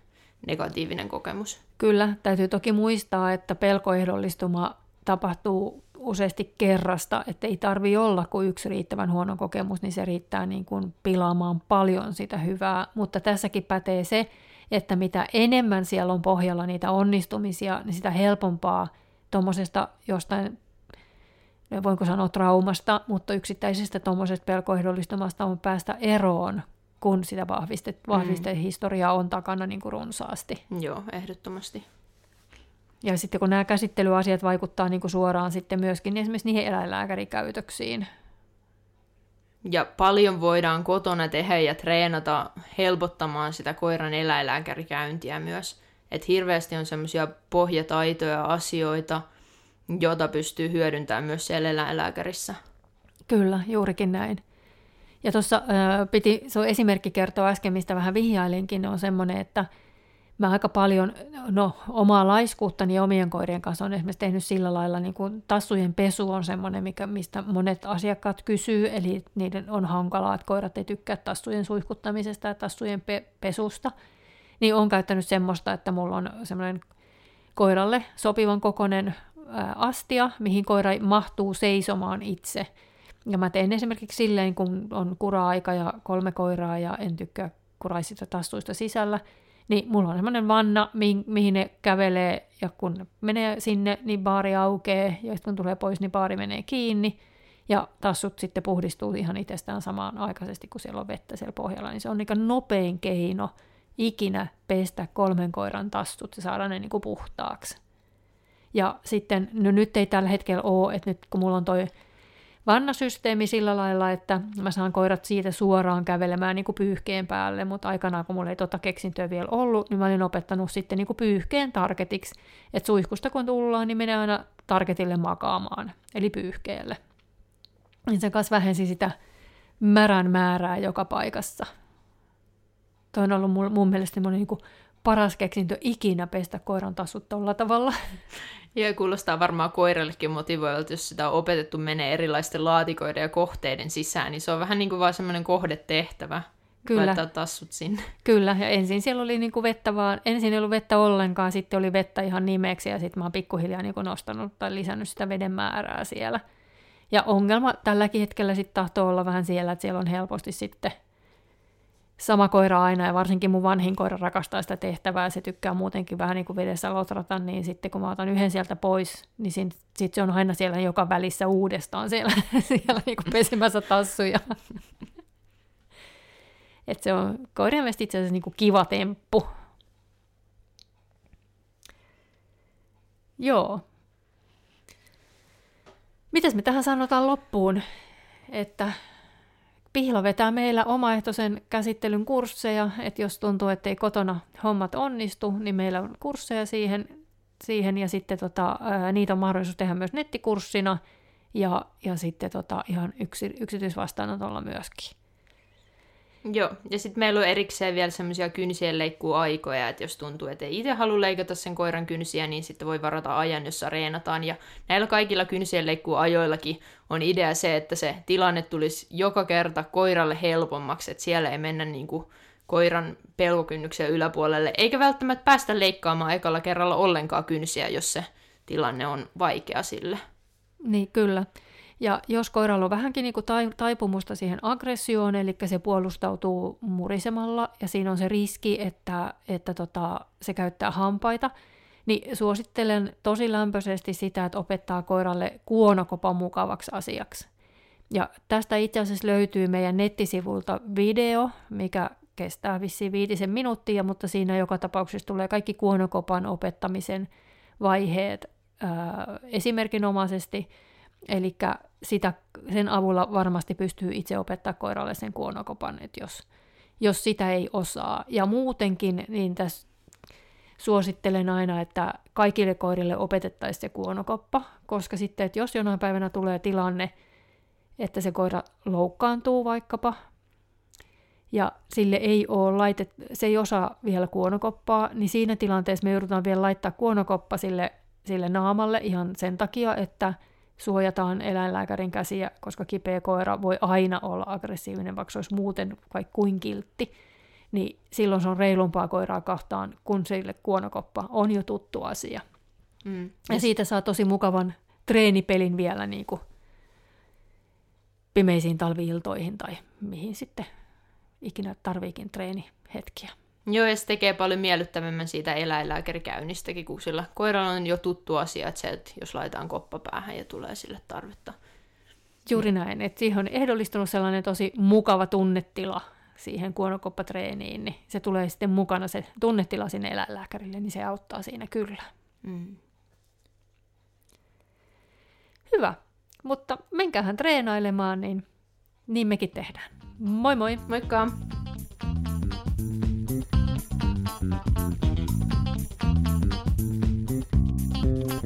negatiivinen kokemus. Kyllä, täytyy toki muistaa, että pelkoehdollistuma tapahtuu useasti kerrasta, että ei tarvi olla kuin yksi riittävän huono kokemus, niin se riittää niin kuin pilaamaan paljon sitä hyvää. Mutta tässäkin pätee se, että mitä enemmän siellä on pohjalla niitä onnistumisia, niin sitä helpompaa tuommoisesta jostain, voinko sanoa traumasta, mutta yksittäisestä tuommoisesta pelkoehdollistumasta on päästä eroon, kun sitä vahvistet, vahvistehistoriaa mm. on takana niin kuin runsaasti. Joo, ehdottomasti. Ja sitten kun nämä käsittelyasiat vaikuttaa niin kuin suoraan sitten myöskin niin esimerkiksi niihin eläinlääkärikäytöksiin. Ja paljon voidaan kotona tehdä ja treenata helpottamaan sitä koiran eläinlääkärikäyntiä myös. Että hirveästi on semmoisia pohjataitoja asioita, joita pystyy hyödyntämään myös siellä eläinlääkärissä. Kyllä, juurikin näin. Ja tuossa piti, se esimerkki kertoa äsken, mistä vähän vihjailinkin, on semmoinen, että mä aika paljon no, omaa laiskuuttani ja omien koirien kanssa on esimerkiksi tehnyt sillä lailla, niin kuin tassujen pesu on semmoinen, mikä, mistä monet asiakkaat kysyy, eli niiden on hankalaa, että koirat ei tykkää tassujen suihkuttamisesta ja tassujen pe- pesusta, niin on käyttänyt semmoista, että mulla on semmoinen koiralle sopivan kokoinen astia, mihin koira mahtuu seisomaan itse. Ja mä teen esimerkiksi silleen, kun on kura-aika ja kolme koiraa ja en tykkää kuraisista tassuista sisällä, niin mulla on semmoinen vanna, mihin, mihin ne kävelee, ja kun menee sinne, niin baari aukeaa, ja kun tulee pois, niin baari menee kiinni, ja tassut sitten puhdistuu ihan itsestään samaan aikaisesti, kun siellä on vettä siellä pohjalla, niin se on niin nopein keino ikinä pestä kolmen koiran tassut ja saada ne niin kuin puhtaaksi. Ja sitten, no nyt ei tällä hetkellä ole, että nyt kun mulla on toi vannasysteemi sillä lailla, että mä saan koirat siitä suoraan kävelemään niin kuin pyyhkeen päälle, mutta aikanaan kun mulla ei tota keksintöä vielä ollut, niin mä olin opettanut sitten niin kuin pyyhkeen targetiksi, että suihkusta kun tullaan, niin menee aina targetille makaamaan, eli pyyhkeelle. Niin se kanssa vähensi sitä märän määrää joka paikassa. Toi on ollut mun, mun mielestä niin kuin paras keksintö ikinä pestä koiran tassut tuolla tavalla. Ja kuulostaa varmaan koirallekin motivoivalta, jos sitä on opetettu menee erilaisten laatikoiden ja kohteiden sisään, niin se on vähän niin kuin vaan semmoinen kohdetehtävä. Kyllä. Laittaa tassut sinne. Kyllä, ja ensin siellä oli niin kuin vettä vaan, ensin ei ollut vettä ollenkaan, sitten oli vettä ihan nimeksi, ja sitten mä oon pikkuhiljaa niin kuin nostanut tai lisännyt sitä veden määrää siellä. Ja ongelma tälläkin hetkellä sitten tahtoo olla vähän siellä, että siellä on helposti sitten sama koira aina, ja varsinkin mun vanhin koira rakastaa sitä tehtävää, se tykkää muutenkin vähän niin kuin vedessä lotrata, niin sitten kun mä otan yhden sieltä pois, niin sitten sit se on aina siellä joka välissä uudestaan siellä, siellä niin kuin pesimässä tassuja. että se on koirien mielestä itse asiassa niin kuin kiva temppu. Joo. Mitäs me tähän sanotaan loppuun? Että Pihla vetää meillä omaehtoisen käsittelyn kursseja, että jos tuntuu, että ei kotona hommat onnistu, niin meillä on kursseja siihen, siihen ja sitten tota, niitä on mahdollisuus tehdä myös nettikurssina ja, ja sitten tota, ihan yksi, yksityisvastaanotolla myöskin. Joo, ja sitten meillä on erikseen vielä semmoisia kynsien leikkuaikoja, että jos tuntuu, että ei itse halua leikata sen koiran kynsiä, niin sitten voi varata ajan, jossa reenataan. Ja näillä kaikilla kynsien leikkuajoillakin on idea se, että se tilanne tulisi joka kerta koiralle helpommaksi, että siellä ei mennä niin kuin koiran pelkokynnyksen yläpuolelle, eikä välttämättä päästä leikkaamaan ekalla kerralla ollenkaan kynsiä, jos se tilanne on vaikea sille. Niin, kyllä. Ja jos koiralla on vähänkin niin kuin taipumusta siihen aggressioon, eli se puolustautuu murisemalla ja siinä on se riski, että, että tota, se käyttää hampaita, niin suosittelen tosi lämpöisesti sitä, että opettaa koiralle kuonokopan mukavaksi asiaksi. Ja tästä itse asiassa löytyy meidän nettisivulta video, mikä kestää vissiin viitisen minuuttia, mutta siinä joka tapauksessa tulee kaikki kuonokopan opettamisen vaiheet ää, esimerkinomaisesti – Eli sitä, sen avulla varmasti pystyy itse opettaa koiralle sen kuonokopan, että jos, jos sitä ei osaa. Ja muutenkin, niin tässä suosittelen aina, että kaikille koirille opetettaisiin se kuonokoppa, koska sitten, että jos jonain päivänä tulee tilanne, että se koira loukkaantuu vaikkapa, ja sille ei ole laitet, se ei osaa vielä kuonokoppaa, niin siinä tilanteessa me joudutaan vielä laittaa kuonokoppa sille, sille naamalle ihan sen takia, että suojataan eläinlääkärin käsiä, koska kipeä koira voi aina olla aggressiivinen, vaikka se olisi muuten vaikka kuin kiltti, niin silloin se on reilumpaa koiraa kahtaan, kun sille kuonokoppa on jo tuttu asia. Mm. Ja siitä saa tosi mukavan treenipelin vielä niin kuin pimeisiin talviiltoihin tai mihin sitten ikinä tarviikin treenihetkiä. Joo, ja se tekee paljon miellyttävämmän siitä eläinlääkärikäynnistäkin, kun sillä koiralla on jo tuttu asia, että se, että jos laitetaan koppa päähän ja tulee sille tarvetta. Juuri näin, että siihen on ehdollistunut sellainen tosi mukava tunnetila siihen kuonokoppatreeniin, niin se tulee sitten mukana se tunnetila sinne eläinlääkärille, niin se auttaa siinä kyllä. Mm. Hyvä, mutta menkäähän treenailemaan, niin niin mekin tehdään. Moi moi! Moikka!